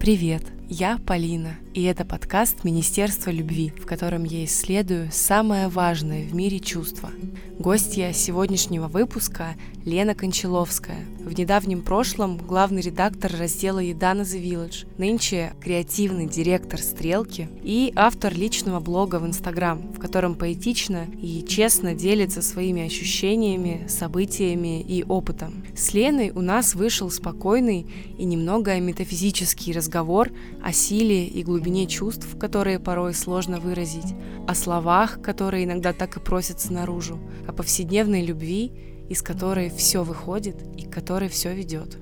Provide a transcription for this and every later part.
Привет, я Полина, и это подкаст Министерства любви, в котором я исследую самое важное в мире чувство. Гостья сегодняшнего выпуска – Лена Кончаловская. В недавнем прошлом главный редактор раздела «Еда на The Village», нынче креативный директор «Стрелки» и автор личного блога в Инстаграм, в котором поэтично и честно делится своими ощущениями, событиями и опытом. С Леной у нас вышел спокойный и немного метафизический разговор о силе и глубине чувств, которые порой сложно выразить, о словах, которые иногда так и просятся наружу, о повседневной любви, из которой все выходит и к которой все ведет.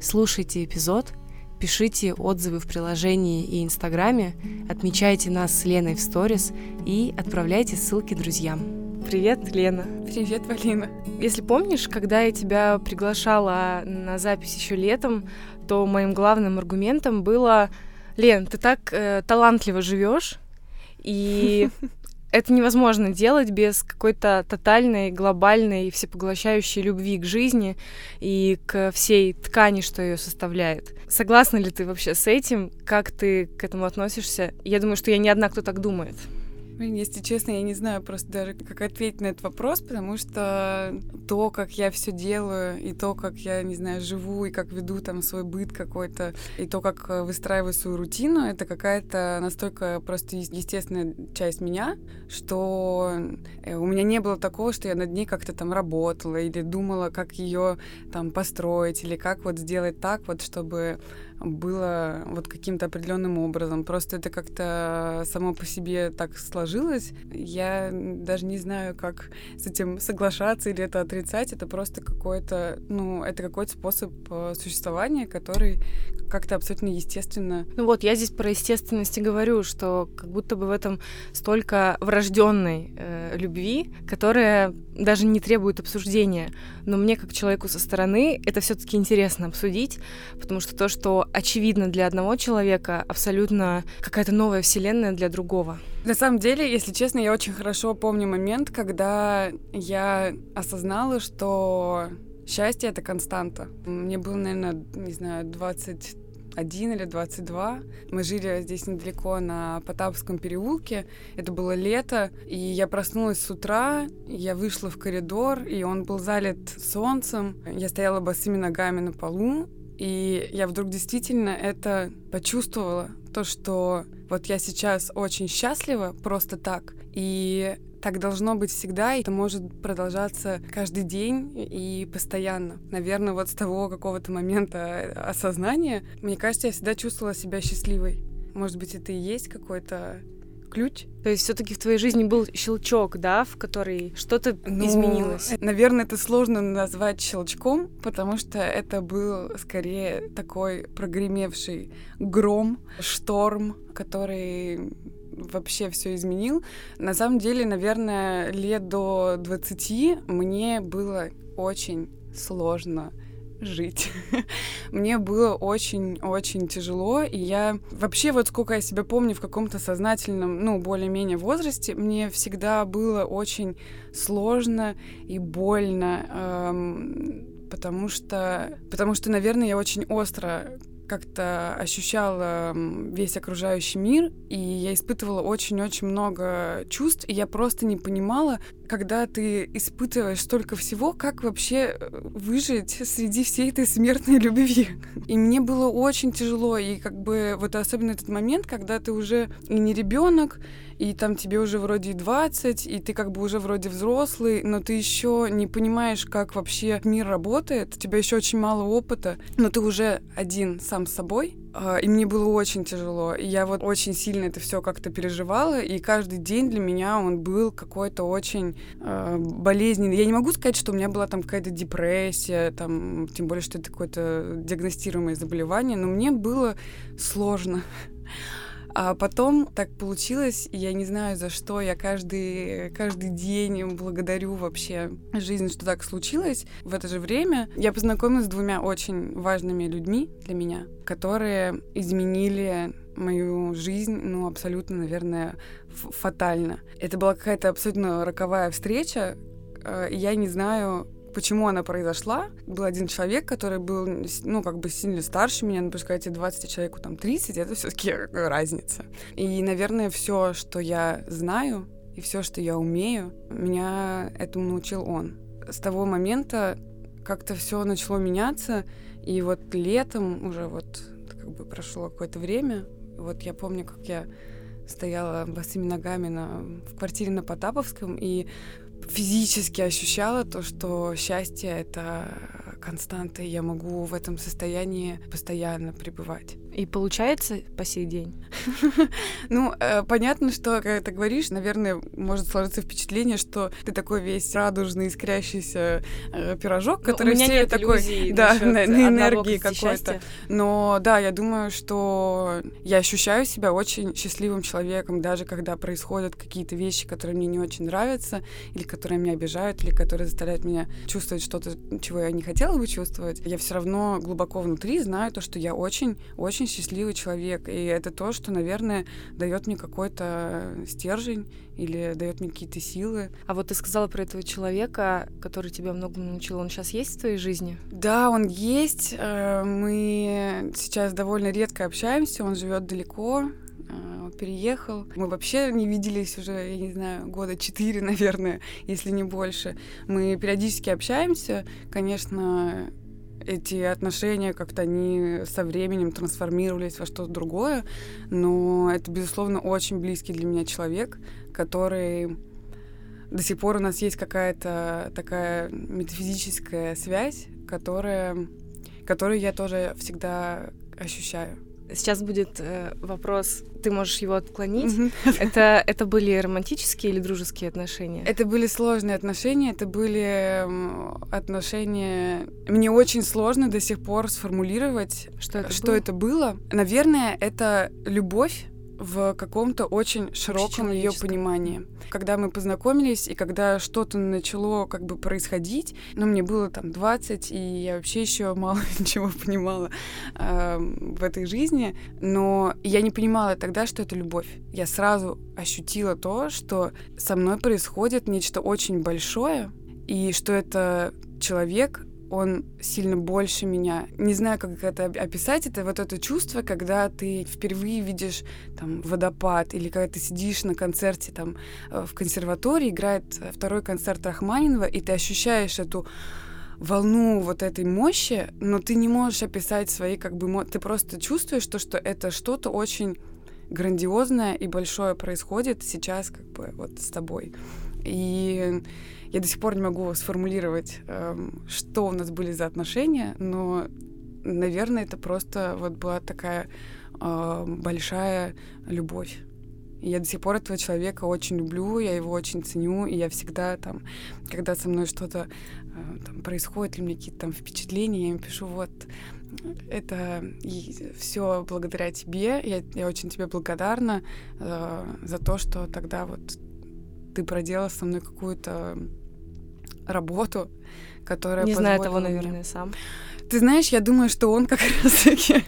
Слушайте эпизод, пишите отзывы в приложении и Инстаграме, отмечайте нас с Леной в сторис и отправляйте ссылки друзьям. Привет, Лена. Привет, Полина. Если помнишь, когда я тебя приглашала на запись еще летом, то моим главным аргументом было Лен, ты так э, талантливо живешь, и это невозможно делать без какой-то тотальной, глобальной, всепоглощающей любви к жизни и к всей ткани, что ее составляет. Согласна ли ты вообще с этим? Как ты к этому относишься? Я думаю, что я не одна, кто так думает. Блин, если честно, я не знаю просто даже, как ответить на этот вопрос, потому что то, как я все делаю, и то, как я, не знаю, живу, и как веду там свой быт какой-то, и то, как э, выстраиваю свою рутину, это какая-то настолько просто естественная часть меня, что э, у меня не было такого, что я над ней как-то там работала или думала, как ее там построить, или как вот сделать так вот, чтобы было вот каким-то определенным образом. Просто это как-то само по себе так сложилось. Я даже не знаю, как с этим соглашаться или это отрицать. Это просто какой-то, ну, это какой-то способ э, существования, который как-то абсолютно естественно. Ну вот, я здесь про естественность и говорю, что как будто бы в этом столько врожденной э, любви, которая даже не требует обсуждения. Но мне, как человеку со стороны, это все-таки интересно обсудить, потому что то, что очевидно для одного человека, абсолютно какая-то новая вселенная для другого. На самом деле, если честно, я очень хорошо помню момент, когда я осознала, что счастье — это константа. Мне было, наверное, не знаю, 20 21 или 22. Мы жили здесь недалеко на Потапском переулке. Это было лето, и я проснулась с утра, я вышла в коридор, и он был залит солнцем. Я стояла босыми ногами на полу, и я вдруг действительно это почувствовала, то, что вот я сейчас очень счастлива просто так, и так должно быть всегда, и это может продолжаться каждый день и постоянно. Наверное, вот с того какого-то момента осознания, мне кажется, я всегда чувствовала себя счастливой. Может быть, это и есть какой-то ключ. То есть все-таки в твоей жизни был щелчок, да, в который что-то ну, изменилось? Наверное, это сложно назвать щелчком, потому что это был скорее такой прогремевший гром, шторм, который вообще все изменил. На самом деле, наверное, лет до 20 мне было очень сложно жить. Мне было очень-очень тяжело, и я вообще вот сколько я себя помню в каком-то сознательном, ну, более-менее возрасте, мне всегда было очень сложно и больно, эм, потому что, потому что, наверное, я очень остро как-то ощущала весь окружающий мир, и я испытывала очень-очень много чувств, и я просто не понимала, когда ты испытываешь столько всего, как вообще э, выжить среди всей этой смертной любви. И мне было очень тяжело, и как бы вот особенно этот момент, когда ты уже и не ребенок, и там тебе уже вроде 20, и ты как бы уже вроде взрослый, но ты еще не понимаешь, как вообще мир работает, у тебя еще очень мало опыта, но ты уже один сам с собой, и мне было очень тяжело. И я вот очень сильно это все как-то переживала. И каждый день для меня он был какой-то очень э, болезненный. Я не могу сказать, что у меня была там какая-то депрессия, там, тем более, что это какое-то диагностируемое заболевание, но мне было сложно. А потом так получилось, я не знаю за что, я каждый, каждый день благодарю вообще жизнь, что так случилось. В это же время я познакомилась с двумя очень важными людьми для меня, которые изменили мою жизнь, ну, абсолютно, наверное, фатально. Это была какая-то абсолютно роковая встреча, э, я не знаю, почему она произошла. Был один человек, который был, ну, как бы сильно старше меня, ну, пускай эти 20, а человеку там 30, это все таки разница. И, наверное, все, что я знаю, и все, что я умею, меня этому научил он. С того момента как-то все начало меняться, и вот летом уже вот как бы прошло какое-то время, вот я помню, как я стояла босыми ногами на, в квартире на Потаповском и физически ощущала то, что счастье — это константа, и я могу в этом состоянии постоянно пребывать. И получается по сей день? Ну, э, понятно, что, когда ты говоришь, наверное, может сложиться впечатление, что ты такой весь радужный, искрящийся э, пирожок, ну, который все такой, да, на, на энергии какой-то. Но да, я думаю, что я ощущаю себя очень счастливым человеком, даже когда происходят какие-то вещи, которые мне не очень нравятся, или которые меня обижают, или которые заставляют меня чувствовать что-то, чего я не хотела бы чувствовать. Я все равно глубоко внутри знаю то, что я очень-очень счастливый человек. И это то, что, наверное, дает мне какой-то стержень или дает мне какие-то силы. А вот ты сказала про этого человека, который тебя многому научил. Он сейчас есть в твоей жизни? Да, он есть. Э, мы сейчас довольно редко общаемся. Он живет далеко э, переехал. Мы вообще не виделись уже, я не знаю, года четыре, наверное, если не больше. Мы периодически общаемся. Конечно, эти отношения как-то они со временем трансформировались во что-то другое, но это, безусловно, очень близкий для меня человек, который до сих пор у нас есть какая-то такая метафизическая связь, которая, которую я тоже всегда ощущаю. Сейчас будет э, вопрос, ты можешь его отклонить. Это, это были романтические или дружеские отношения? Это были сложные отношения, это были отношения... Мне очень сложно до сих пор сформулировать, что это, что было? это было. Наверное, это любовь в каком-то очень широком ее понимании. Когда мы познакомились, и когда что-то начало как бы происходить, ну, мне было там 20, и я вообще еще мало чего понимала э, в этой жизни, но я не понимала тогда, что это любовь. Я сразу ощутила то, что со мной происходит нечто очень большое, и что это человек, он сильно больше меня. Не знаю, как это описать. Это вот это чувство, когда ты впервые видишь там водопад, или когда ты сидишь на концерте там э, в консерватории, играет второй концерт Рахманинова, и ты ощущаешь эту волну вот этой мощи, но ты не можешь описать свои как бы... Ты просто чувствуешь то, что это что-то очень грандиозное и большое происходит сейчас как бы вот с тобой. И я до сих пор не могу сформулировать, эм, что у нас были за отношения, но, наверное, это просто вот была такая э, большая любовь. Я до сих пор этого человека очень люблю, я его очень ценю, и я всегда там, когда со мной что-то э, там, происходит, или меня какие-то там впечатления, я ему пишу, вот, это все благодаря тебе, я, я очень тебе благодарна э, за то, что тогда вот ты проделал со мной какую-то работу, которая Не знаю того, наверное, сам. Ты знаешь, я думаю, что он как раз-таки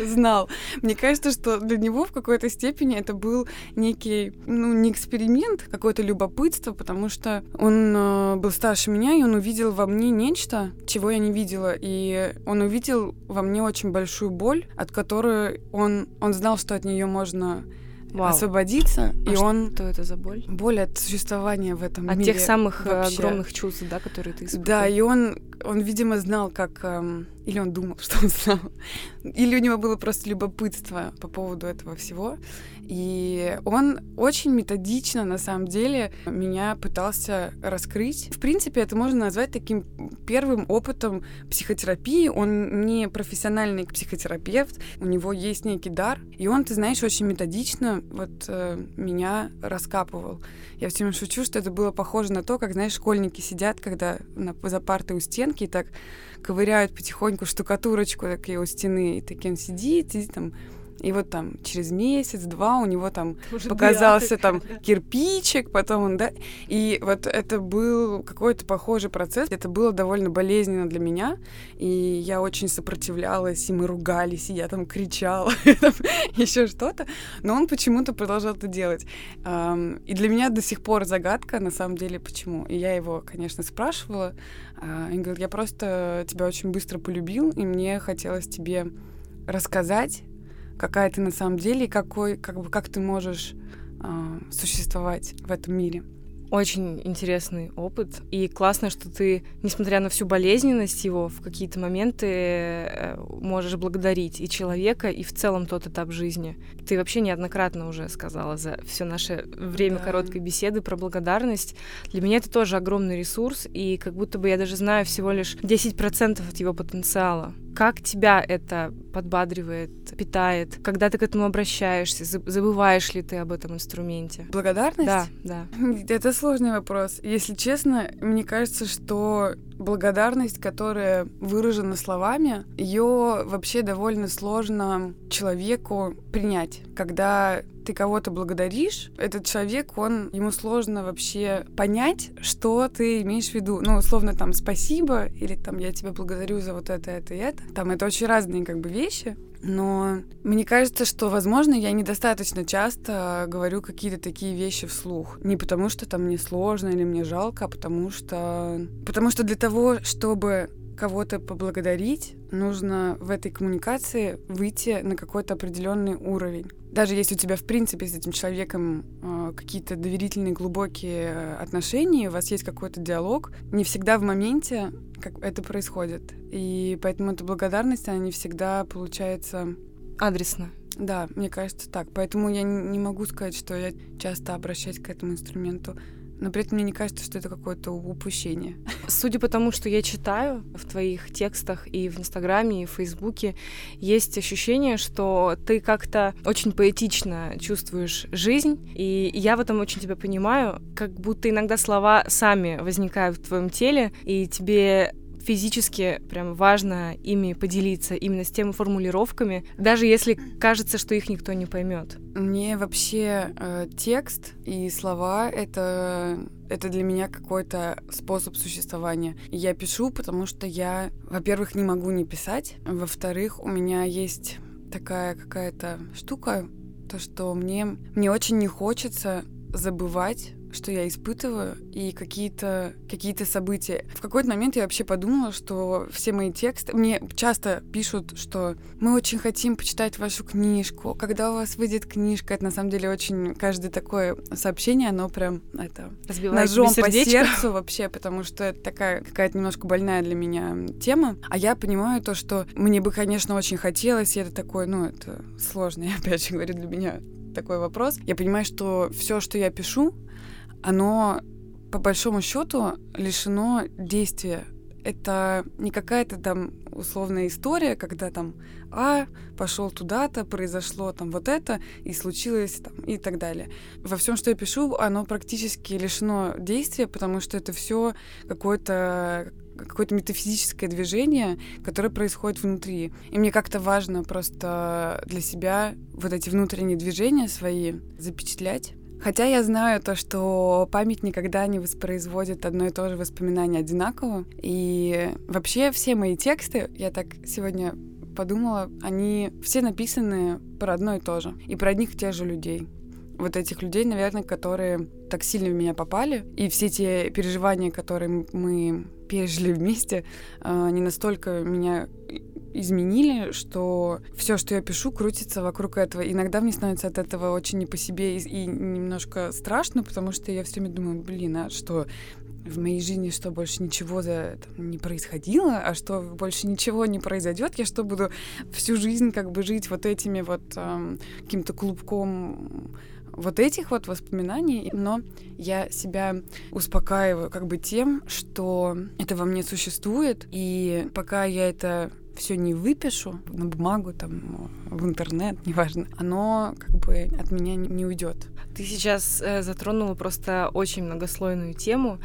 знал. Мне кажется, что для него в какой-то степени это был некий, ну, не эксперимент, какое-то любопытство, потому что он э, был старше меня, и он увидел во мне нечто, чего я не видела. И он увидел во мне очень большую боль, от которой он, он знал, что от нее можно Вау. освободиться, а и что он... Что это за боль? Боль от существования в этом от мире. От тех самых э, вообще. огромных чувств, да, которые ты испытываешь. Да, и он, он, видимо, знал, как... Эм, или он думал, что он знал. Или у него было просто любопытство по поводу этого всего. И он очень методично, на самом деле, меня пытался раскрыть. В принципе, это можно назвать таким первым опытом психотерапии. Он не профессиональный психотерапевт, у него есть некий дар. И он, ты знаешь, очень методично вот э, меня раскапывал. Я все время шучу, что это было похоже на то, как, знаешь, школьники сидят, когда на, за партой у стенки и так ковыряют потихоньку штукатурочку такие у стены, и таким сидит, и там И вот там через месяц-два у него там Уже показался там кирпичик, потом он, да. И вот это был какой-то похожий процесс. Это было довольно болезненно для меня. И я очень сопротивлялась, и мы ругались, и я там кричала, еще что-то. Но он почему-то продолжал это делать. И для меня до сих пор загадка, на самом деле, почему. И я его, конечно, спрашивала. А, он говорит, я просто тебя очень быстро полюбил, и мне хотелось тебе рассказать, какая ты на самом деле и какой, как бы, как ты можешь э, существовать в этом мире. Очень интересный опыт. И классно, что ты, несмотря на всю болезненность его, в какие-то моменты э, можешь благодарить и человека, и в целом тот этап жизни. Ты вообще неоднократно уже сказала за все наше время да. короткой беседы про благодарность. Для меня это тоже огромный ресурс, и как будто бы я даже знаю всего лишь 10% от его потенциала. Как тебя это подбадривает, питает? Когда ты к этому обращаешься? Забываешь ли ты об этом инструменте? Благодарность? Да, да. Это сложный вопрос. Если честно, мне кажется, что благодарность, которая выражена словами, ее вообще довольно сложно человеку принять. Когда ты кого-то благодаришь, этот человек, он, ему сложно вообще понять, что ты имеешь в виду. Ну, условно, там, спасибо, или там, я тебя благодарю за вот это, это и это. Там, это очень разные, как бы, вещи. Но мне кажется, что, возможно, я недостаточно часто говорю какие-то такие вещи вслух. Не потому, что там мне сложно или мне жалко, а потому что... Потому что для того, чтобы кого-то поблагодарить, нужно в этой коммуникации выйти на какой-то определенный уровень. Даже если у тебя, в принципе, с этим человеком э, какие-то доверительные, глубокие э, отношения, у вас есть какой-то диалог, не всегда в моменте как это происходит. И поэтому эта благодарность, она не всегда получается... Адресно. Да, мне кажется так. Поэтому я не могу сказать, что я часто обращаюсь к этому инструменту но при этом мне не кажется, что это какое-то упущение. Судя по тому, что я читаю в твоих текстах и в Инстаграме, и в Фейсбуке, есть ощущение, что ты как-то очень поэтично чувствуешь жизнь, и я в этом очень тебя понимаю, как будто иногда слова сами возникают в твоем теле, и тебе физически прям важно ими поделиться, именно с теми формулировками, даже если кажется, что их никто не поймет. Мне вообще э, текст и слова это это для меня какой-то способ существования. Я пишу, потому что я, во-первых, не могу не писать, во-вторых, у меня есть такая какая-то штука, то что мне мне очень не хочется забывать что я испытываю, и какие-то какие события. В какой-то момент я вообще подумала, что все мои тексты... Мне часто пишут, что мы очень хотим почитать вашу книжку. Когда у вас выйдет книжка, это на самом деле очень... Каждое такое сообщение, оно прям это Разбивает ножом по сердцу вообще, потому что это такая какая-то немножко больная для меня тема. А я понимаю то, что мне бы, конечно, очень хотелось, и это такое, ну, это сложно, я опять же говорю, для меня такой вопрос. Я понимаю, что все, что я пишу, оно по большому счету лишено действия. Это не какая-то там условная история, когда там А пошел туда-то, произошло там вот это, и случилось там, и так далее. Во всем, что я пишу, оно практически лишено действия, потому что это все какое-то какое-то метафизическое движение, которое происходит внутри. И мне как-то важно просто для себя вот эти внутренние движения свои запечатлять Хотя я знаю то, что память никогда не воспроизводит одно и то же воспоминание одинаково. И вообще все мои тексты, я так сегодня подумала, они все написаны про одно и то же. И про одних и тех же людей. Вот этих людей, наверное, которые так сильно в меня попали. И все те переживания, которые мы пережили вместе, а, не настолько меня изменили, что все, что я пишу, крутится вокруг этого. Иногда мне становится от этого очень не по себе и, и немножко страшно, потому что я все время думаю, блин, а что в моей жизни что больше ничего за, там, не происходило, а что больше ничего не произойдет, я что буду всю жизнь как бы жить вот этими вот эм, каким-то клубком вот этих вот воспоминаний, но я себя успокаиваю как бы тем, что это во мне существует, и пока я это все не выпишу на бумагу, там, в интернет, неважно, оно как бы от меня не уйдет. Ты сейчас э, затронула просто очень многослойную тему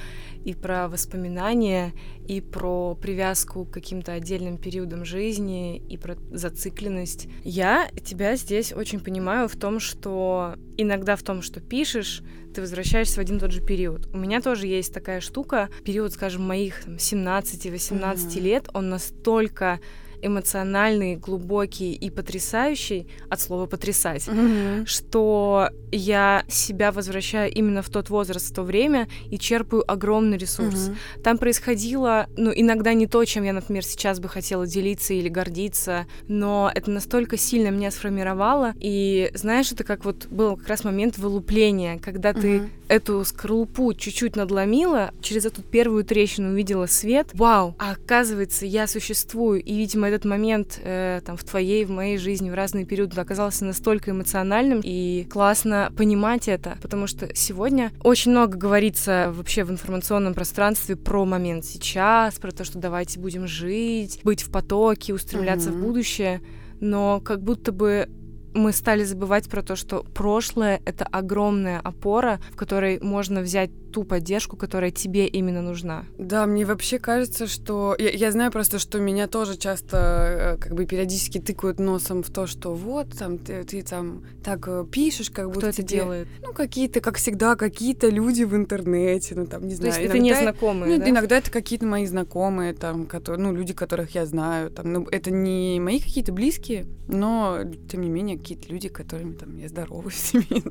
и про воспоминания, и про привязку к каким-то отдельным периодам жизни, и про зацикленность. Я тебя здесь очень понимаю в том, что иногда в том, что пишешь, ты возвращаешься в один и тот же период. У меня тоже есть такая штука, период, скажем, моих 17-18 mm-hmm. лет, он настолько эмоциональный, глубокий и потрясающий, от слова потрясать, mm-hmm. что я себя возвращаю именно в тот возраст, в то время и черпаю огромный ресурс. Mm-hmm. Там происходило, ну, иногда не то, чем я, например, сейчас бы хотела делиться или гордиться, но это настолько сильно меня сформировало. И знаешь, это как вот был как раз момент вылупления, когда ты mm-hmm. эту скорлупу чуть-чуть надломила, через эту первую трещину увидела свет. Вау, а оказывается, я существую, и, видимо, этот момент э, там в твоей, в моей жизни в разные периоды оказался настолько эмоциональным, и классно понимать это, потому что сегодня очень много говорится вообще в информационном пространстве про момент сейчас, про то, что давайте будем жить, быть в потоке, устремляться mm-hmm. в будущее, но как будто бы мы стали забывать про то, что прошлое — это огромная опора, в которой можно взять ту поддержку, которая тебе именно нужна. Да, мне вообще кажется, что... Я, я знаю просто, что меня тоже часто э, как бы периодически тыкают носом в то, что вот, там, ты, ты там так э, пишешь, как Кто будто это тебе... делает? Ну, какие-то, как всегда, какие-то люди в интернете, ну, там, не знаю. То есть это незнакомые, ну, да? иногда это какие-то мои знакомые, там, которые, ну, люди, которых я знаю, там, ну, это не мои какие-то близкие, но, тем не менее, какие-то люди, которыми, там, я здороваюсь с ними,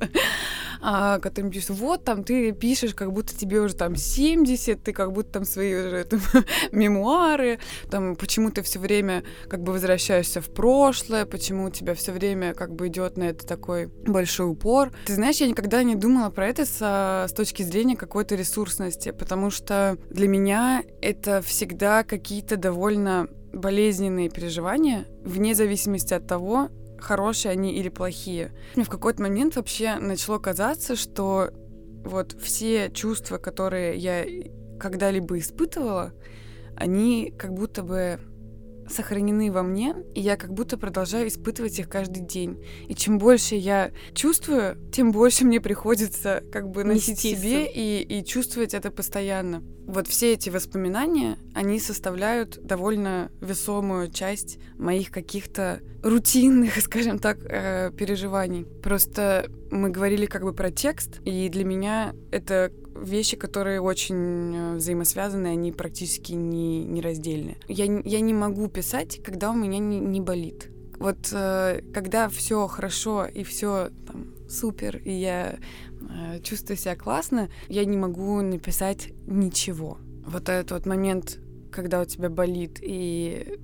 а, которым пишут, вот, там, ты пишешь, как будто тебе уже там 70, ты как будто там свои уже там, мемуары, там почему ты все время как бы возвращаешься в прошлое, почему у тебя все время как бы идет на это такой большой упор. Ты знаешь, я никогда не думала про это со, с точки зрения какой-то ресурсности, потому что для меня это всегда какие-то довольно болезненные переживания, вне зависимости от того, хорошие они или плохие. Мне в какой-то момент вообще начало казаться, что вот все чувства, которые я когда-либо испытывала, они как будто бы сохранены во мне, и я как будто продолжаю испытывать их каждый день. И чем больше я чувствую, тем больше мне приходится как бы носить Неститься. себе и, и чувствовать это постоянно. Вот все эти воспоминания, они составляют довольно весомую часть моих каких-то рутинных, скажем так, э, переживаний. Просто мы говорили как бы про текст, и для меня это вещи, которые очень э, взаимосвязаны, они практически не, нераздельны. Я, я не могу писать, когда у меня не, не болит. Вот э, когда все хорошо и все супер, и я э, чувствую себя классно, я не могу написать ничего. Вот этот вот момент, когда у тебя болит, и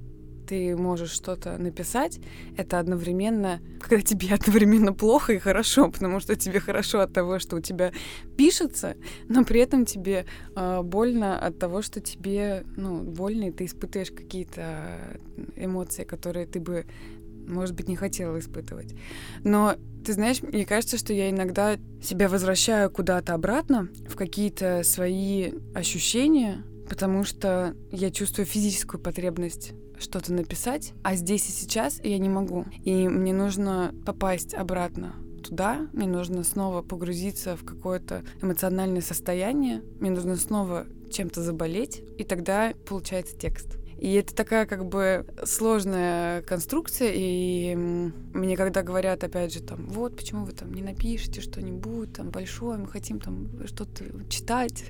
ты можешь что-то написать, это одновременно, когда тебе одновременно плохо и хорошо, потому что тебе хорошо от того, что у тебя пишется, но при этом тебе э, больно от того, что тебе, ну, больно, и ты испытываешь какие-то эмоции, которые ты бы, может быть, не хотела испытывать. Но ты знаешь, мне кажется, что я иногда себя возвращаю куда-то обратно, в какие-то свои ощущения, потому что я чувствую физическую потребность что-то написать, а здесь и сейчас я не могу. И мне нужно попасть обратно туда, мне нужно снова погрузиться в какое-то эмоциональное состояние, мне нужно снова чем-то заболеть, и тогда получается текст. И это такая как бы сложная конструкция, и мне когда говорят, опять же, там, вот, почему вы там не напишете что-нибудь там большое, мы хотим там что-то читать.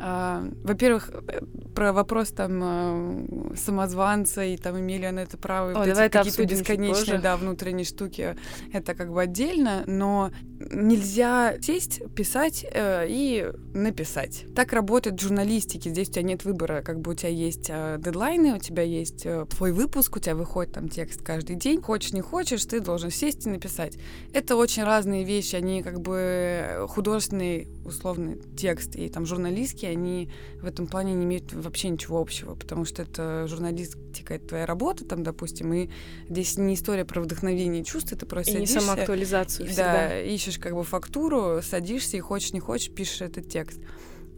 А, во-первых, э, про вопрос там а, самозванца и там имели на это право, О, вот давай какие-то бесконечные, да, внутренние штуки, это как бы отдельно, но нельзя сесть, писать э, и написать. Так работает в журналистике, здесь у тебя нет выбора, как бы у тебя есть э, дедлайн, дедлайны, у тебя есть э, твой выпуск, у тебя выходит там текст каждый день. Хочешь, не хочешь, ты должен сесть и написать. Это очень разные вещи, они как бы художественный, условный текст и там журналистские, они в этом плане не имеют вообще ничего общего, потому что это журналистика, это твоя работа, там, допустим, и здесь не история про вдохновение и чувства, ты просто и садишься, не самоактуализацию да, всегда. ищешь как бы фактуру, садишься и хочешь, не хочешь, пишешь этот текст.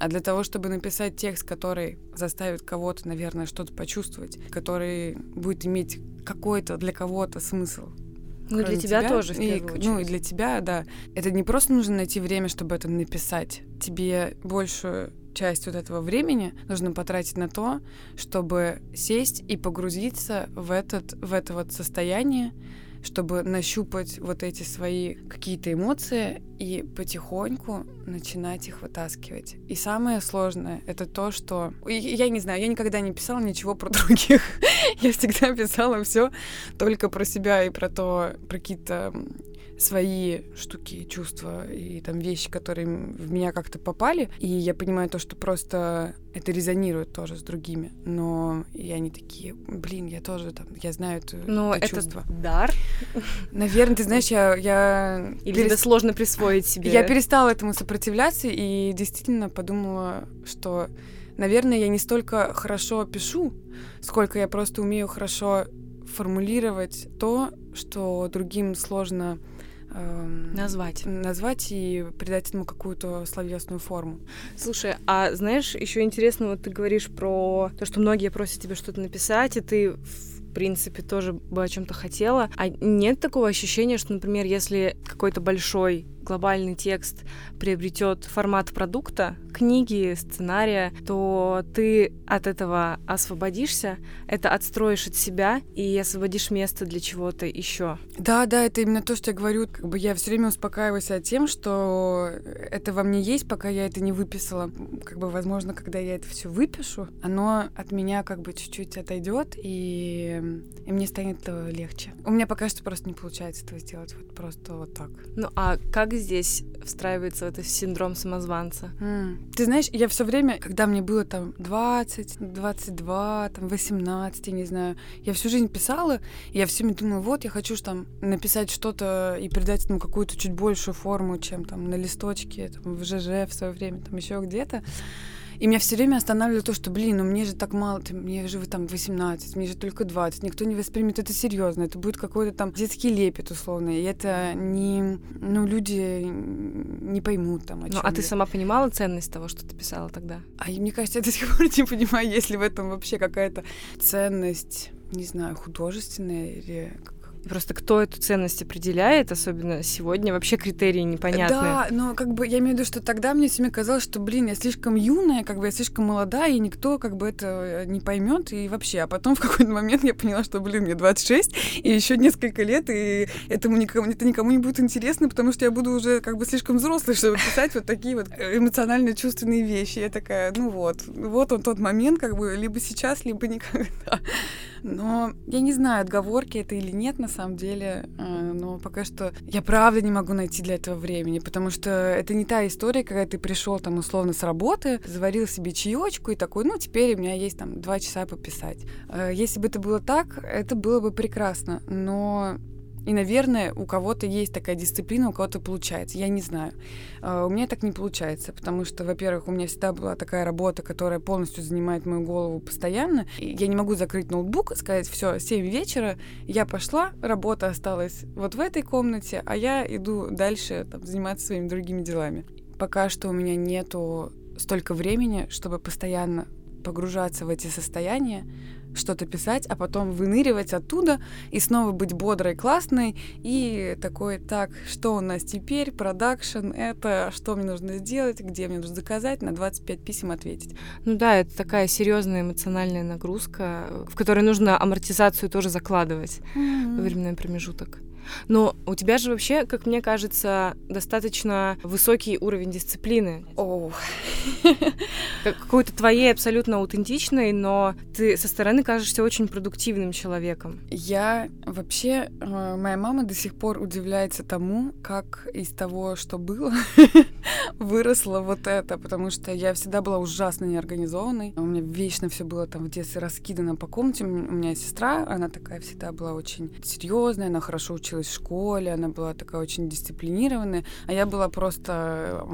А для того, чтобы написать текст, который заставит кого-то, наверное, что-то почувствовать, который будет иметь какой-то для кого-то смысл, ну, для тебя, тебя тоже, в и, очередь. Ну, и для тебя, да. Это не просто нужно найти время, чтобы это написать. Тебе большую часть вот этого времени нужно потратить на то, чтобы сесть и погрузиться в, этот, в это вот состояние, чтобы нащупать вот эти свои какие-то эмоции и потихоньку начинать их вытаскивать. И самое сложное — это то, что... Я не знаю, я никогда не писала ничего про других. я всегда писала все только про себя и про то, про какие-то свои штуки, чувства и там вещи, которые в меня как-то попали. И я понимаю то, что просто это резонирует тоже с другими. Но и они такие, блин, я тоже там, я знаю это, Но это, это чувство. дар? Наверное, ты знаешь, я... я Или перест... тебе сложно присвоить себе? Я перестала этому сопротивляться и действительно подумала, что, наверное, я не столько хорошо пишу, сколько я просто умею хорошо формулировать то, что другим сложно эм, назвать. назвать и придать этому какую-то словесную форму. Слушай, а знаешь, еще интересно, вот ты говоришь про то, что многие просят тебя что-то написать, и ты в принципе тоже бы о чем-то хотела. А нет такого ощущения, что, например, если какой-то большой глобальный текст приобретет формат продукта, книги, сценария, то ты от этого освободишься, это отстроишь от себя и освободишь место для чего-то еще. Да, да, это именно то, что я говорю. Как бы я все время успокаиваюсь от тем, что это во мне есть, пока я это не выписала. Как бы, возможно, когда я это все выпишу, оно от меня как бы чуть-чуть отойдет, и, и мне станет легче. У меня пока что просто не получается этого сделать, вот просто вот так. Ну а как здесь встраивается в это синдром самозванца? Mm. Ты знаешь, я все время, когда мне было там 20, 22, там 18, я не знаю, я всю жизнь писала, и я все время думала, вот, я хочу там написать что-то и придать этому какую-то чуть большую форму, чем там на листочке, там, в ЖЖ в свое время, там еще где-то. И меня все время останавливало то, что, блин, ну мне же так мало, ты, мне же там 18, мне же только 20, никто не воспримет это серьезно, это будет какой-то там детский лепет условно, и это не, ну люди не поймут там. О ну, а ты сама понимала ценность того, что ты писала тогда? А мне кажется, я до сих пор не понимаю, есть ли в этом вообще какая-то ценность, не знаю, художественная или Просто кто эту ценность определяет, особенно сегодня, вообще критерии непонятны. Да, но как бы я имею в виду, что тогда мне всеми казалось, что, блин, я слишком юная, как бы я слишком молодая, и никто как бы это не поймет и вообще. А потом в какой-то момент я поняла, что, блин, мне 26, и еще несколько лет, и этому никому, это никому не будет интересно, потому что я буду уже как бы слишком взрослой, чтобы писать вот такие вот эмоционально чувственные вещи. Я такая, ну вот, вот он тот момент, как бы либо сейчас, либо никогда. Но я не знаю, отговорки это или нет на самом деле, э, но пока что я правда не могу найти для этого времени, потому что это не та история, когда ты пришел там условно с работы, заварил себе чаечку и такой, ну теперь у меня есть там два часа пописать. Э, если бы это было так, это было бы прекрасно, но и, наверное, у кого-то есть такая дисциплина, у кого-то получается. Я не знаю. А, у меня так не получается, потому что, во-первых, у меня всегда была такая работа, которая полностью занимает мою голову постоянно. И я не могу закрыть ноутбук, сказать, все, 7 вечера, я пошла, работа осталась вот в этой комнате, а я иду дальше там, заниматься своими другими делами. Пока что у меня нету столько времени, чтобы постоянно погружаться в эти состояния, что-то писать, а потом выныривать оттуда и снова быть бодрой, классной и такой, так, что у нас теперь, продакшн, это, что мне нужно сделать, где мне нужно заказать, на 25 писем ответить. Ну да, это такая серьезная эмоциональная нагрузка, в которой нужно амортизацию тоже закладывать mm-hmm. во временной промежуток. Но у тебя же вообще, как мне кажется, достаточно высокий уровень дисциплины. О, какой-то твоей абсолютно аутентичной, но ты со стороны кажешься очень продуктивным человеком. Я вообще, э, моя мама до сих пор удивляется тому, как из того, что было, выросло вот это, потому что я всегда была ужасно неорганизованной. У меня вечно все было там в детстве раскидано по комнате. У меня сестра, она такая всегда была очень серьезная, она хорошо училась училась в школе, она была такая очень дисциплинированная, а я была просто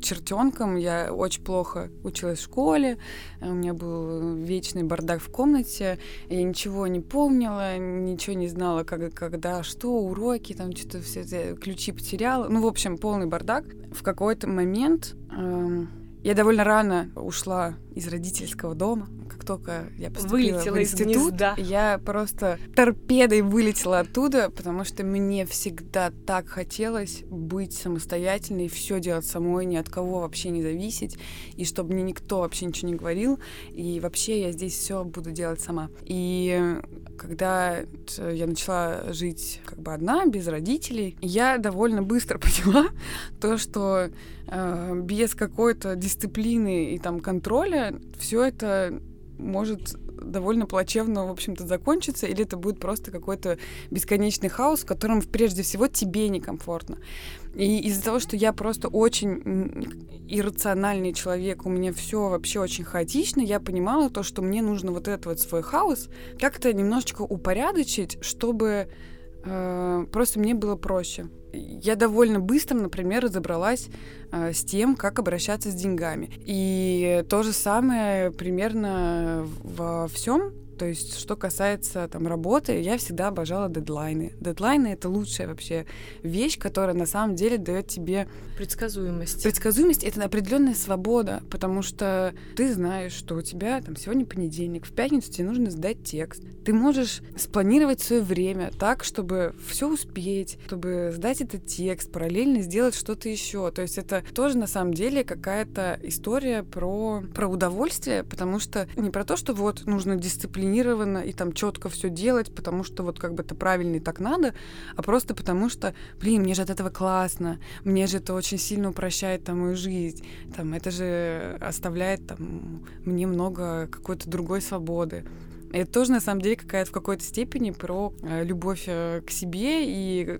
чертенком, я очень плохо училась в школе, у меня был вечный бардак в комнате, я ничего не помнила, ничего не знала, как, когда, что, уроки, там что-то все ключи потеряла, ну, в общем, полный бардак. В какой-то момент эм, Я довольно рано ушла из родительского дома. Как только я поступила Вылетела в институт, из гнезда. я просто торпедой вылетела оттуда, потому что мне всегда так хотелось быть самостоятельной, все делать самой, ни от кого вообще не зависеть, и чтобы мне никто вообще ничего не говорил, и вообще я здесь все буду делать сама. И когда я начала жить как бы одна, без родителей, я довольно быстро поняла то, что э, без какой-то дисциплины и там контроля все это может довольно плачевно, в общем-то, закончиться, или это будет просто какой-то бесконечный хаос, в котором прежде всего тебе некомфортно. И из-за того, что я просто очень иррациональный человек, у меня все вообще очень хаотично, я понимала то, что мне нужно вот этот вот свой хаос как-то немножечко упорядочить, чтобы просто мне было проще. Я довольно быстро, например, разобралась э, с тем, как обращаться с деньгами. И то же самое примерно во всем. То есть, что касается там работы, я всегда обожала дедлайны. Дедлайны это лучшая вообще вещь, которая на самом деле дает тебе Предсказуемость. Предсказуемость это определенная свобода, потому что ты знаешь, что у тебя там сегодня понедельник, в пятницу тебе нужно сдать текст. Ты можешь спланировать свое время так, чтобы все успеть, чтобы сдать этот текст, параллельно сделать что-то еще. То есть это тоже на самом деле какая-то история про, про удовольствие, потому что не про то, что вот нужно дисциплинироваться и там четко все делать, потому что вот как бы это правильно и так надо, а просто потому что, блин, мне же от этого классно, мне же это очень сильно упрощает там мою жизнь, там это же оставляет там мне много какой-то другой свободы. Это тоже, на самом деле, какая-то в какой-то степени про э, любовь э, к себе и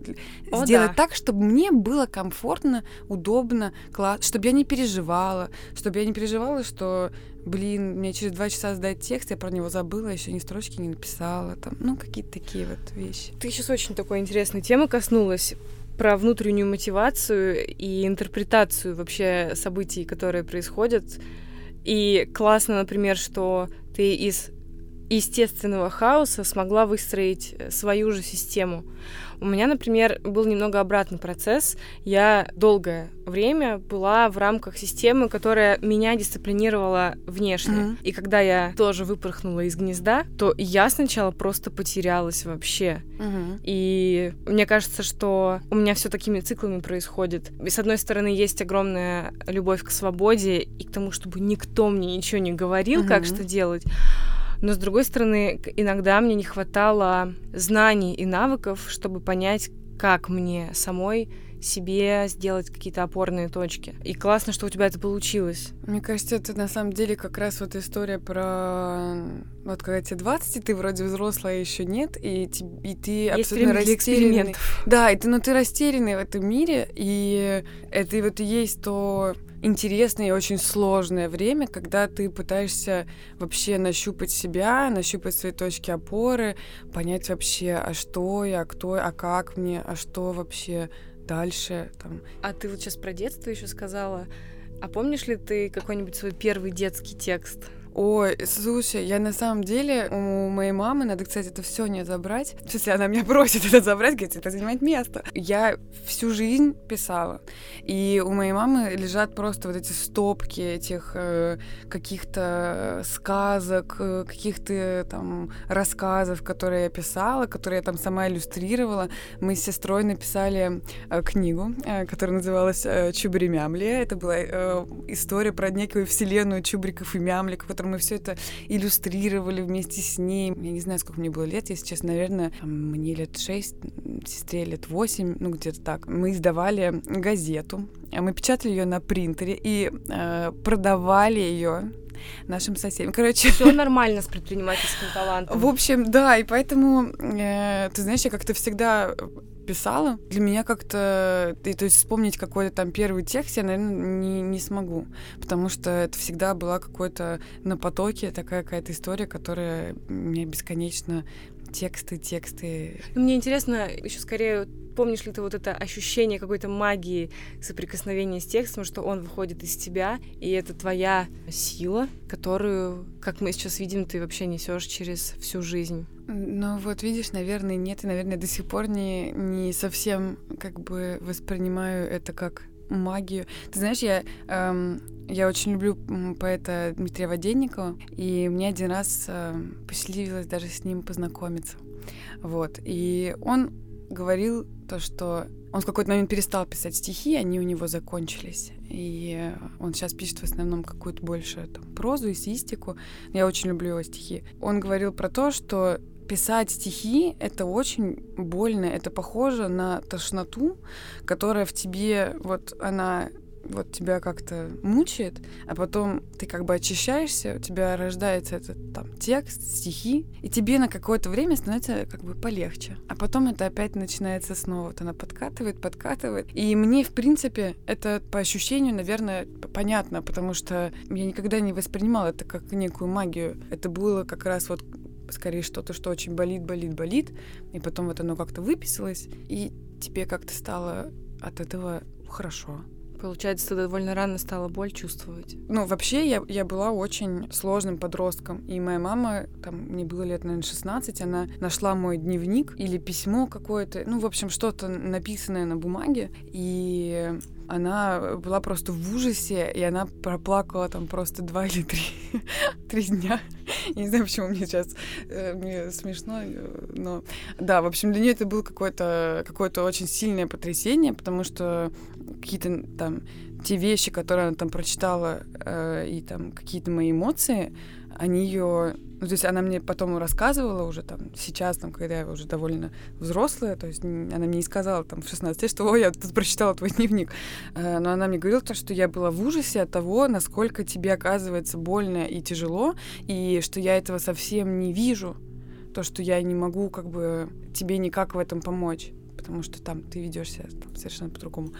О, сделать да. так, чтобы мне было комфортно, удобно, классно, чтобы я не переживала, чтобы я не переживала, что, блин, мне через два часа сдать текст, я про него забыла, еще ни строчки не написала, там, ну, какие-то такие вот вещи. Ты сейчас очень такой интересной темы коснулась про внутреннюю мотивацию и интерпретацию вообще событий, которые происходят. И классно, например, что ты из естественного хаоса смогла выстроить свою же систему. У меня, например, был немного обратный процесс. Я долгое время была в рамках системы, которая меня дисциплинировала внешне. Мгм. И когда я тоже выпорхнула из гнезда, то я сначала просто потерялась вообще. И мне кажется, что у меня все такими циклами происходит. И с одной стороны, есть огромная любовь к свободе и к тому, чтобы никто мне ничего не говорил, как Мгм. что делать. Но с другой стороны, иногда мне не хватало знаний и навыков, чтобы понять, как мне самой себе сделать какие-то опорные точки. И классно, что у тебя это получилось. Мне кажется, это на самом деле как раз вот история про вот когда тебе 20, и ты вроде взрослая, еще нет, и, ти- и ты Есть абсолютно растерянный. Да, и ты, ну, ты растерянный в этом мире, и это и вот и есть то интересное и очень сложное время, когда ты пытаешься вообще нащупать себя, нащупать свои точки опоры, понять вообще, а что я, а кто, я, а как мне, а что вообще дальше, там, А ты вот сейчас про детство еще сказала. А помнишь ли ты какой-нибудь свой первый детский текст? Ой, слушай, я на самом деле у моей мамы надо, кстати, это все не забрать. Если она меня просит это забрать, говорит, это занимает место. Я всю жизнь писала. И у моей мамы лежат просто вот эти стопки этих э, каких-то сказок, э, каких-то там рассказов, которые я писала, которые я там сама иллюстрировала. Мы с сестрой написали э, книгу, э, которая называлась э, «Чубри Мямли». Это была э, история про некую вселенную чубриков и мямликов, в которой мы все это иллюстрировали вместе с ней. Я не знаю, сколько мне было лет, если честно, наверное, мне лет шесть, сестре лет восемь, ну где-то так. Мы издавали газету, а мы печатали ее на принтере и э, продавали ее нашим соседям. Короче, Все нормально с предпринимательским талантом. в общем, да, и поэтому, э, ты знаешь, я как-то всегда писала. Для меня как-то, и, то есть вспомнить какой-то там первый текст я, наверное, не, не смогу, потому что это всегда была какой-то на потоке такая какая-то история, которая меня бесконечно тексты, тексты. Мне интересно, еще скорее, помнишь ли ты вот это ощущение какой-то магии соприкосновения с текстом, что он выходит из тебя, и это твоя сила, которую, как мы сейчас видим, ты вообще несешь через всю жизнь. Ну вот видишь, наверное, нет, и, наверное, до сих пор не, не совсем как бы воспринимаю это как магию. Ты знаешь, я эм, я очень люблю поэта Дмитрия Воденникова, и мне один раз э, посчастливилось даже с ним познакомиться. Вот. И он говорил то, что он в какой-то момент перестал писать стихи, они у него закончились. И он сейчас пишет в основном какую-то больше там, прозу, эссеистику. Я очень люблю его стихи. Он говорил про то, что писать стихи — это очень больно, это похоже на тошноту, которая в тебе, вот она вот тебя как-то мучает, а потом ты как бы очищаешься, у тебя рождается этот там текст, стихи, и тебе на какое-то время становится как бы полегче. А потом это опять начинается снова. Вот она подкатывает, подкатывает. И мне, в принципе, это по ощущению, наверное, понятно, потому что я никогда не воспринимала это как некую магию. Это было как раз вот скорее что-то, что очень болит, болит, болит, и потом вот оно как-то выписалось, и тебе как-то стало от этого хорошо. Получается, ты довольно рано стала боль чувствовать. Ну, вообще, я, я была очень сложным подростком. И моя мама, там, мне было лет, наверное, 16, она нашла мой дневник или письмо какое-то, ну, в общем, что-то написанное на бумаге. И она была просто в ужасе, и она проплакала там просто два или три, три дня. Я не знаю, почему мне сейчас э, мне смешно, э, но да, в общем, для нее это было какое-то какое-то очень сильное потрясение, потому что какие-то там те вещи, которые она там прочитала, э, и там какие-то мои эмоции, они ее ну, то есть она мне потом рассказывала уже там сейчас, там, когда я уже довольно взрослая, то есть она мне не сказала там в 16 лет, что «Ой, я тут прочитала твой дневник». Э, но она мне говорила то, что я была в ужасе от того, насколько тебе оказывается больно и тяжело, и что я этого совсем не вижу, то, что я не могу как бы тебе никак в этом помочь потому что там ты ведешь себя там, совершенно по-другому.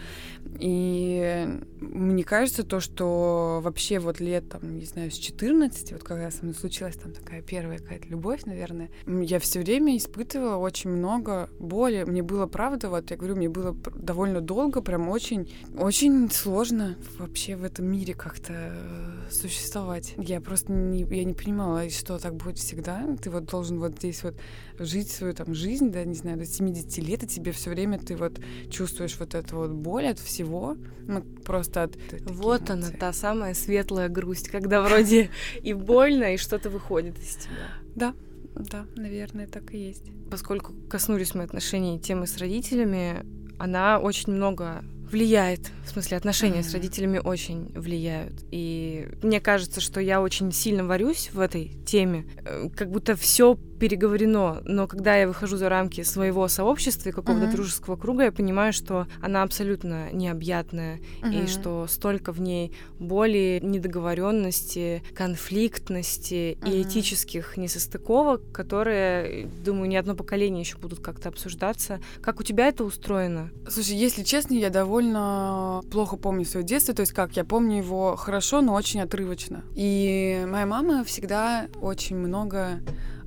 И мне кажется, то, что вообще вот лет, там, не знаю, с 14, вот когда со мной случилась там такая первая какая-то любовь, наверное, я все время испытывала очень много боли. Мне было, правда, вот я говорю, мне было довольно долго, прям очень, очень сложно вообще в этом мире как-то э, существовать. Я просто не, я не понимала, что так будет всегда. Ты вот должен вот здесь вот жить свою там жизнь, да, не знаю, до 70 лет, и тебе все время ты вот чувствуешь вот эту вот боль от всего, ну, просто от... Вот эмоции. она, та самая светлая грусть, когда вроде и больно, и что-то выходит из тебя. Да, да, наверное, так и есть. Поскольку коснулись мы отношений темы с родителями, она очень много влияет, в смысле отношения mm-hmm. с родителями очень влияют. И мне кажется, что я очень сильно варюсь в этой теме, э, как будто все переговорено, но когда я выхожу за рамки своего сообщества и какого-то mm-hmm. дружеского круга, я понимаю, что она абсолютно необъятная, mm-hmm. и что столько в ней боли, недоговоренности, конфликтности mm-hmm. и этических несостыковок, которые, думаю, ни одно поколение еще будут как-то обсуждаться. Как у тебя это устроено? Слушай, если честно, я довольно плохо помню свое детство, то есть как, я помню его хорошо, но очень отрывочно. И моя мама всегда очень много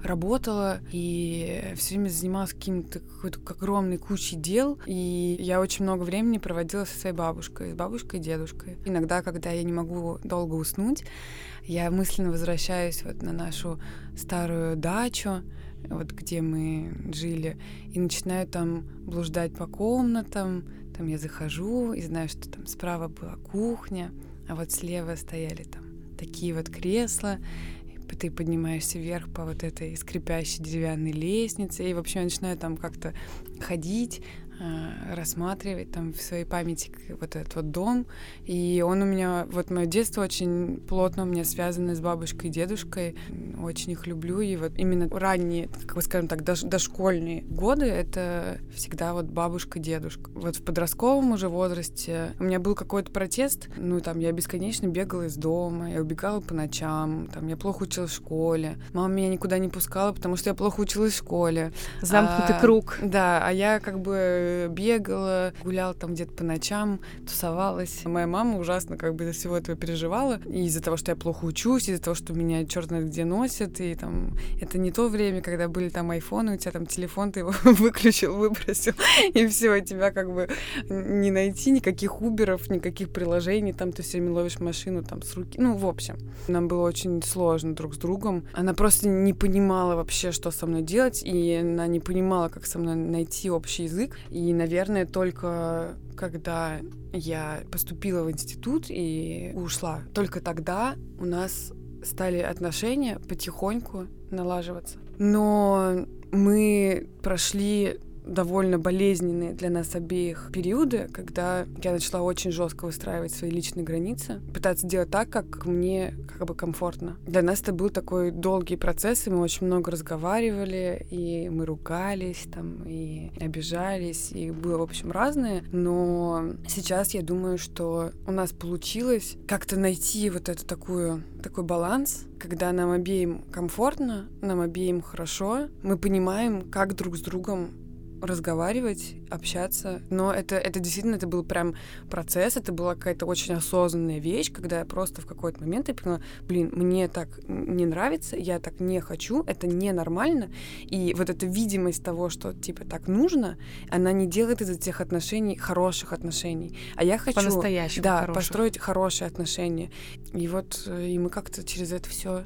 работала и все время занималась каким-то какой-то огромной кучей дел. И я очень много времени проводила со своей бабушкой, с бабушкой и дедушкой. Иногда, когда я не могу долго уснуть, я мысленно возвращаюсь вот на нашу старую дачу, вот где мы жили, и начинаю там блуждать по комнатам. Там я захожу и знаю, что там справа была кухня, а вот слева стояли там такие вот кресла, ты поднимаешься вверх по вот этой скрипящей деревянной лестнице, и вообще я начинаю там как-то ходить, рассматривать там в своей памяти вот этот вот дом. И он у меня, вот мое детство очень плотно у меня связано с бабушкой и дедушкой. Очень их люблю. И вот именно ранние, как бы скажем так, дош дошкольные годы — это всегда вот бабушка, дедушка. Вот в подростковом уже возрасте у меня был какой-то протест. Ну, там, я бесконечно бегала из дома, я убегала по ночам, там, я плохо училась в школе. Мама меня никуда не пускала, потому что я плохо училась в школе. Замкнутый а, круг. Да, а я как бы бегала, гуляла там где-то по ночам, тусовалась. Моя мама ужасно как бы из-за всего этого переживала. И из-за того, что я плохо учусь, из-за того, что меня черт знает где носят. И там это не то время, когда были там айфоны, у тебя там телефон, ты его выключил, выбросил, и все, тебя как бы не найти никаких уберов, никаких приложений, там ты все время ловишь машину там с руки. Ну, в общем, нам было очень сложно друг с другом. Она просто не понимала вообще, что со мной делать, и она не понимала, как со мной найти общий язык. Наверное, только когда я поступила в институт и ушла. Только тогда у нас стали отношения потихоньку налаживаться. Но мы прошли довольно болезненные для нас обеих периоды, когда я начала очень жестко выстраивать свои личные границы, пытаться делать так, как мне как бы комфортно. Для нас это был такой долгий процесс, и мы очень много разговаривали, и мы ругались там, и обижались, и было, в общем, разное. Но сейчас я думаю, что у нас получилось как-то найти вот эту такую такой баланс, когда нам обеим комфортно, нам обеим хорошо, мы понимаем, как друг с другом разговаривать, общаться. Но это, это действительно, это был прям процесс, это была какая-то очень осознанная вещь, когда я просто в какой-то момент я поняла, блин, мне так не нравится, я так не хочу, это ненормально. И вот эта видимость того, что типа так нужно, она не делает из этих отношений хороших отношений. А я хочу... По-настоящему Да, хороших. построить хорошие отношения. И вот э, и мы как-то через это все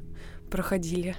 проходили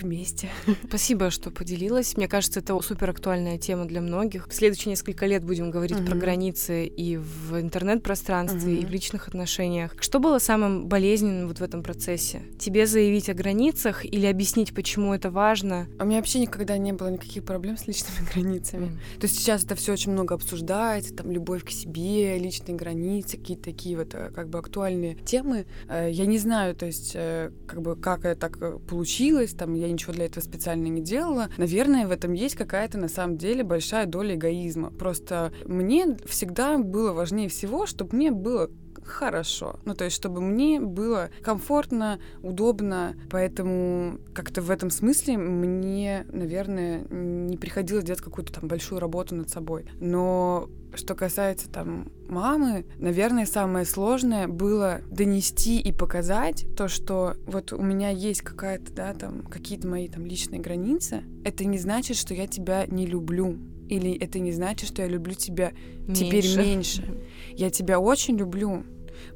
вместе. Спасибо, что поделилась. Мне кажется, это супер актуальная тема для многих. В следующие несколько лет будем говорить про Мгм. границы и в интернет-пространстве, и в личных отношениях. Что было самым болезненным вот в этом процессе? Тебе заявить о границах или объяснить, почему это важно? У меня вообще никогда не было никаких проблем с личными границами. То есть сейчас это все очень много обсуждается, там любовь к себе, личные границы, какие-то такие вот э, как бы актуальные темы. Э, Я не знаю, то есть э, как бы как это так получилось, там я ничего для этого специально не делала. Наверное, в этом есть какая-то на самом деле большая доля эгоизма. Просто мне всегда было важнее всего, чтобы мне было хорошо. Ну, то есть, чтобы мне было комфортно, удобно. Поэтому как-то в этом смысле мне, наверное, не приходилось делать какую-то там большую работу над собой. Но что касается там мамы, наверное, самое сложное было донести и показать то, что вот у меня есть какая-то, да, там, какие-то мои там личные границы. Это не значит, что я тебя не люблю. Или это не значит, что я люблю тебя теперь меньше. Я тебя очень люблю.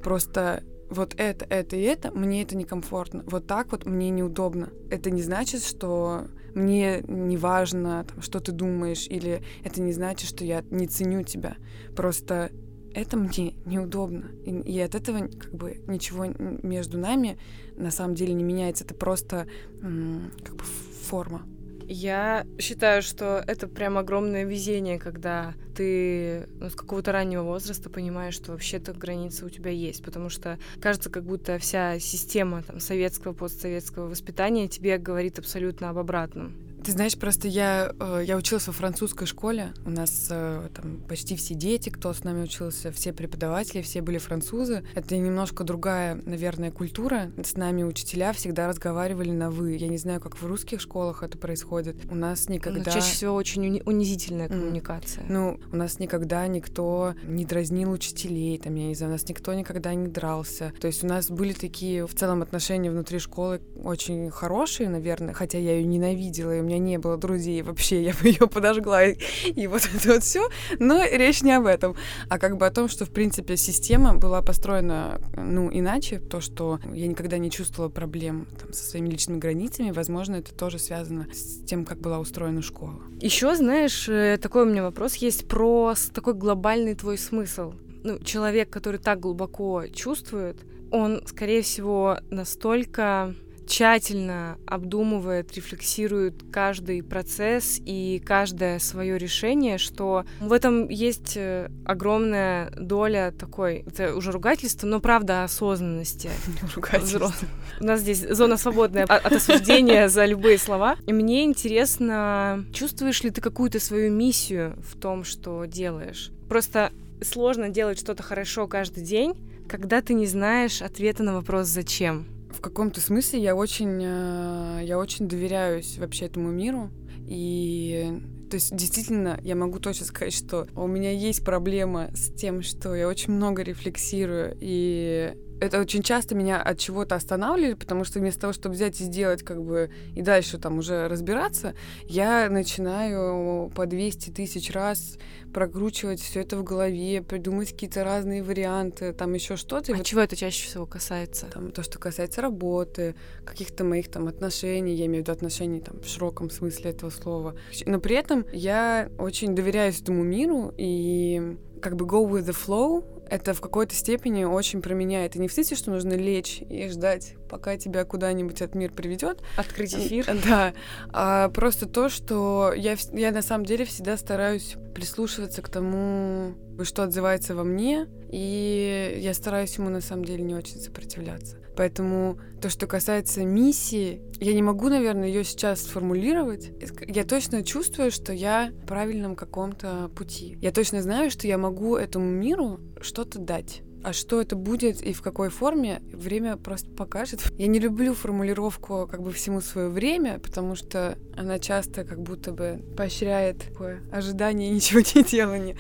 Просто вот это, это и это, мне это некомфортно. Вот так вот мне неудобно. Это не значит, что мне не важно, там, что ты думаешь, или это не значит, что я не ценю тебя. Просто это мне неудобно. И, и от этого как бы ничего между нами на самом деле не меняется. Это просто как бы форма. Я считаю, что это прям огромное везение, когда ты ну, с какого-то раннего возраста понимаешь, что вообще-то границы у тебя есть, потому что кажется, как будто вся система там, советского, постсоветского воспитания тебе говорит абсолютно об обратном. Ты знаешь, просто я, э, я училась во французской школе. У нас э, там почти все дети, кто с нами учился, все преподаватели, все были французы. Это немножко другая, наверное, культура. С нами учителя всегда разговаривали на «вы». Я не знаю, как в русских школах это происходит. У нас Ну, никогда... чаще всего очень уни- унизительная коммуникация. Ну, у нас никогда никто не дразнил учителей, там, я не знаю, у нас никто никогда не дрался. То есть у нас были такие в целом отношения внутри школы очень хорошие, наверное, хотя я ее ненавидела, и у меня не было друзей вообще, я бы ее подожгла, и, и вот это вот все. Но речь не об этом, а как бы о том, что, в принципе, система была построена, ну, иначе, то, что я никогда не чувствовала проблем там, со своими личными границами, возможно, это тоже связано с тем, как была устроена школа. Еще, знаешь, э, такой у меня вопрос есть про такой глобальный твой смысл. Ну, человек, который так глубоко чувствует, он, скорее всего, настолько тщательно обдумывает, рефлексирует каждый процесс и каждое свое решение, что в этом есть э, огромная доля такой, это уже ругательство, но правда осознанности. У нас здесь зона свободная от осуждения за любые слова. И мне интересно, чувствуешь ли ты какую-то свою миссию в том, что делаешь? Просто сложно делать что-то хорошо каждый день, когда ты не знаешь ответа на вопрос «зачем?». Каком-то смысле я очень, э, я очень доверяюсь вообще этому миру. И то есть действительно я могу точно сказать, что у меня есть проблема с тем, что я очень много рефлексирую, и это очень часто меня от чего-то останавливает, потому что вместо того, чтобы взять и сделать как бы и дальше там уже разбираться, я начинаю по 200 тысяч раз прокручивать все это в голове, придумать какие-то разные варианты, там еще что-то. А вот чего это чаще всего касается? там, то, что касается работы, каких-то моих там отношений, я имею в виду отношений там в широком смысле этого слова. Но при этом я очень доверяюсь этому миру, и как бы go with the flow, это в какой-то степени очень про меня. Это не в смысле, что нужно лечь и ждать, пока тебя куда-нибудь этот мир приведет. Открыть эфир. Да. А просто то, что я, я на самом деле всегда стараюсь прислушиваться к тому, что отзывается во мне, и я стараюсь ему на самом деле не очень сопротивляться. Поэтому то, что касается миссии, я не могу, наверное, ее сейчас сформулировать. Я точно чувствую, что я в правильном каком-то пути. Я точно знаю, что я могу этому миру что-то дать. А что это будет и в какой форме, время просто покажет. Я не люблю формулировку как бы всему свое время, потому что она часто как будто бы поощряет такое ожидание и ничего не делания.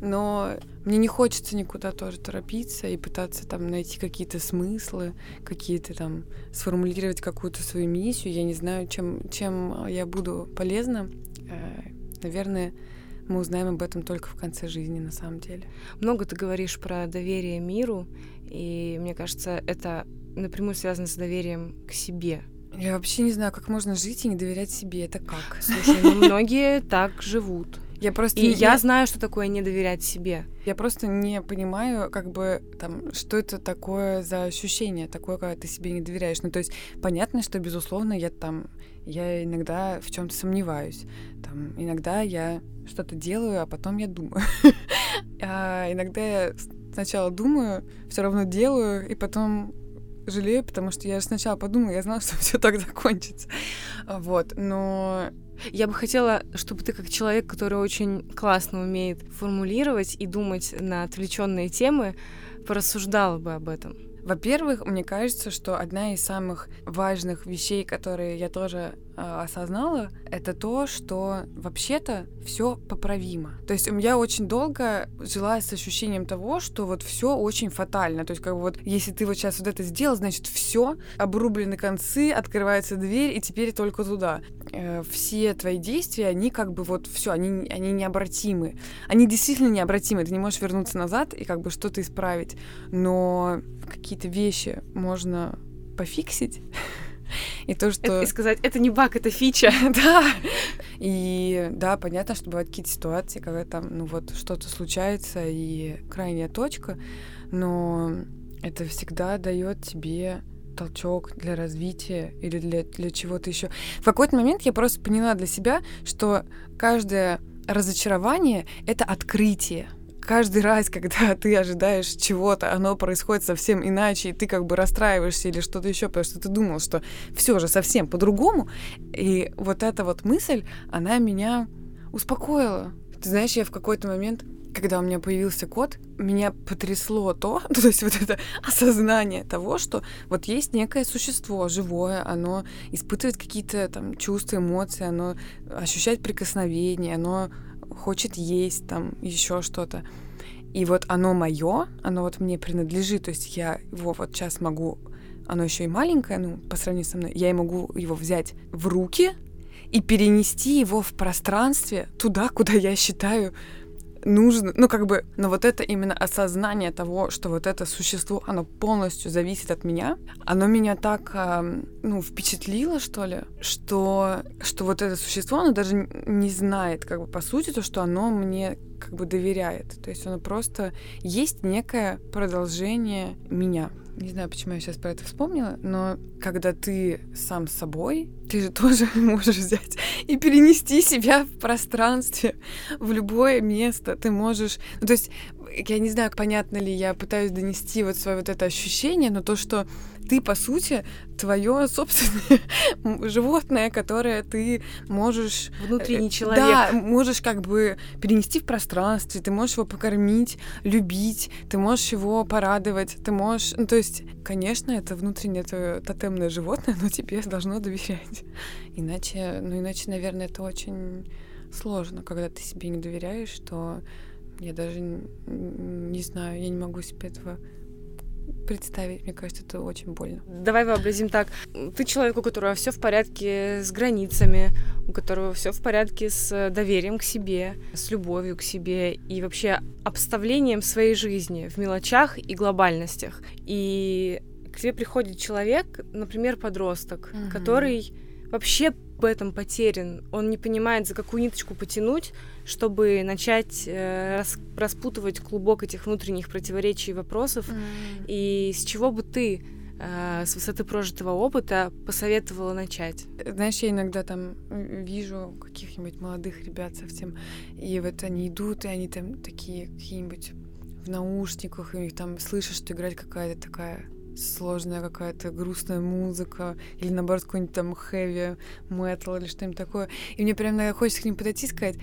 Но мне не хочется никуда тоже торопиться и пытаться там найти какие-то смыслы, какие-то там сформулировать какую-то свою миссию. Я не знаю, чем, чем я буду полезна. Э, наверное, мы узнаем об этом только в конце жизни, на самом деле. Много ты говоришь про доверие миру, и мне кажется, это напрямую связано с доверием к себе. Я вообще не знаю, как можно жить и не доверять себе. Это как? Слушай, ну многие так живут. Я просто и не... я знаю, что такое не доверять себе. Я просто не понимаю, как бы там, что это такое за ощущение, такое, когда ты себе не доверяешь. Ну, то есть понятно, что безусловно я там, я иногда в чем-то сомневаюсь. Там, иногда я что-то делаю, а потом я думаю. а иногда я сначала думаю, все равно делаю, и потом жалею, потому что я сначала подумала, я знала, что все так закончится. Вот, но я бы хотела, чтобы ты как человек, который очень классно умеет формулировать и думать на отвлеченные темы, порассуждала бы об этом. Во-первых, мне кажется, что одна из самых важных вещей, которые я тоже осознала, это то, что вообще-то все поправимо. То есть я очень долго жила с ощущением того, что вот все очень фатально. То есть как бы вот если ты вот сейчас вот это сделал, значит все обрублены концы, открывается дверь и теперь только туда. Э, все твои действия, они как бы вот все, они они необратимы. Они действительно необратимы. Ты не можешь вернуться назад и как бы что-то исправить. Но какие-то вещи можно пофиксить. И то, что... И сказать, это не баг, это фича. да. И да, понятно, что бывают какие-то ситуации, когда там, ну вот, что-то случается и крайняя точка, но это всегда дает тебе толчок для развития или для, для чего-то еще. В какой-то момент я просто поняла для себя, что каждое разочарование — это открытие каждый раз, когда ты ожидаешь чего-то, оно происходит совсем иначе, и ты как бы расстраиваешься или что-то еще, потому что ты думал, что все же совсем по-другому. И вот эта вот мысль, она меня успокоила. Ты знаешь, я в какой-то момент когда у меня появился кот, меня потрясло то, то есть вот это осознание того, что вот есть некое существо живое, оно испытывает какие-то там чувства, эмоции, оно ощущает прикосновение, оно хочет есть, там еще что-то. И вот оно мое, оно вот мне принадлежит, то есть я его вот сейчас могу, оно еще и маленькое, ну, по сравнению со мной, я и могу его взять в руки и перенести его в пространстве туда, куда я считаю нужно, ну как бы, но вот это именно осознание того, что вот это существо, оно полностью зависит от меня, оно меня так, э, ну, впечатлило, что ли, что, что вот это существо, оно даже не знает, как бы, по сути, то, что оно мне как бы доверяет. То есть оно просто есть некое продолжение меня. Не знаю, почему я сейчас про это вспомнила, но когда ты сам собой, ты же тоже можешь взять и перенести себя в пространстве, в любое место. Ты можешь... Ну, то есть, я не знаю, понятно ли я пытаюсь донести вот свое вот это ощущение, но то, что ты, по сути, твое собственное животное, которое ты можешь... Внутренний э, человек. Да, можешь как бы перенести в пространстве, ты можешь его покормить, любить, ты можешь его порадовать, ты можешь... Ну, то есть, конечно, это внутреннее твое тотемное животное, но тебе должно доверять. Иначе, ну, иначе, наверное, это очень сложно, когда ты себе не доверяешь, что я даже не знаю, я не могу себе этого представить. Мне кажется, это очень больно. Давай вообразим так. Ты человек, у которого все в порядке с границами, у которого все в порядке с доверием к себе, с любовью к себе и вообще обставлением своей жизни в мелочах и глобальностях. И к тебе приходит человек, например, подросток, угу. который вообще в этом потерян. Он не понимает, за какую ниточку потянуть, чтобы начать э, рас, распутывать клубок этих внутренних противоречий и вопросов. Mm. И с чего бы ты э, с высоты прожитого опыта посоветовала начать? Знаешь, я иногда там вижу каких-нибудь молодых ребят совсем, и вот они идут, и они там такие какие-нибудь в наушниках, и там слышишь, что играет какая-то такая сложная какая-то грустная музыка, или наоборот какой-нибудь там хэви метал или что-нибудь такое. И мне прям хочется к ним подойти и сказать,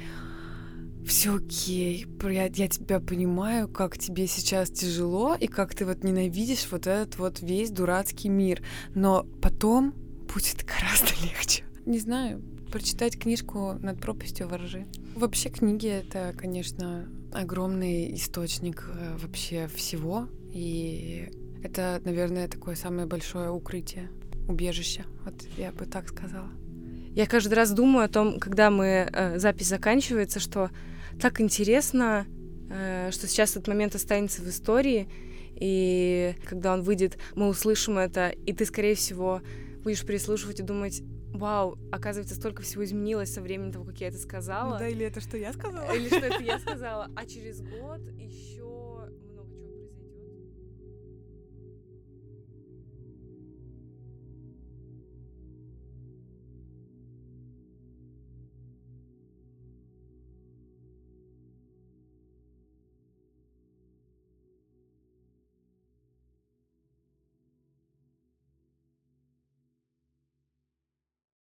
все окей, я, я тебя понимаю, как тебе сейчас тяжело, и как ты вот ненавидишь вот этот вот весь дурацкий мир. Но потом будет гораздо легче. Не знаю, прочитать книжку «Над пропастью воржи». Вообще книги — это, конечно, огромный источник э, вообще всего, и это, наверное, такое самое большое укрытие, убежище. Вот я бы так сказала. Я каждый раз думаю о том, когда мы э, запись заканчивается, что так интересно, э, что сейчас этот момент останется в истории, и когда он выйдет, мы услышим это, и ты, скорее всего, будешь переслушивать и думать, вау, оказывается, столько всего изменилось со времени того, как я это сказала. Ну да, или это что я сказала? Или что это я сказала. А через год еще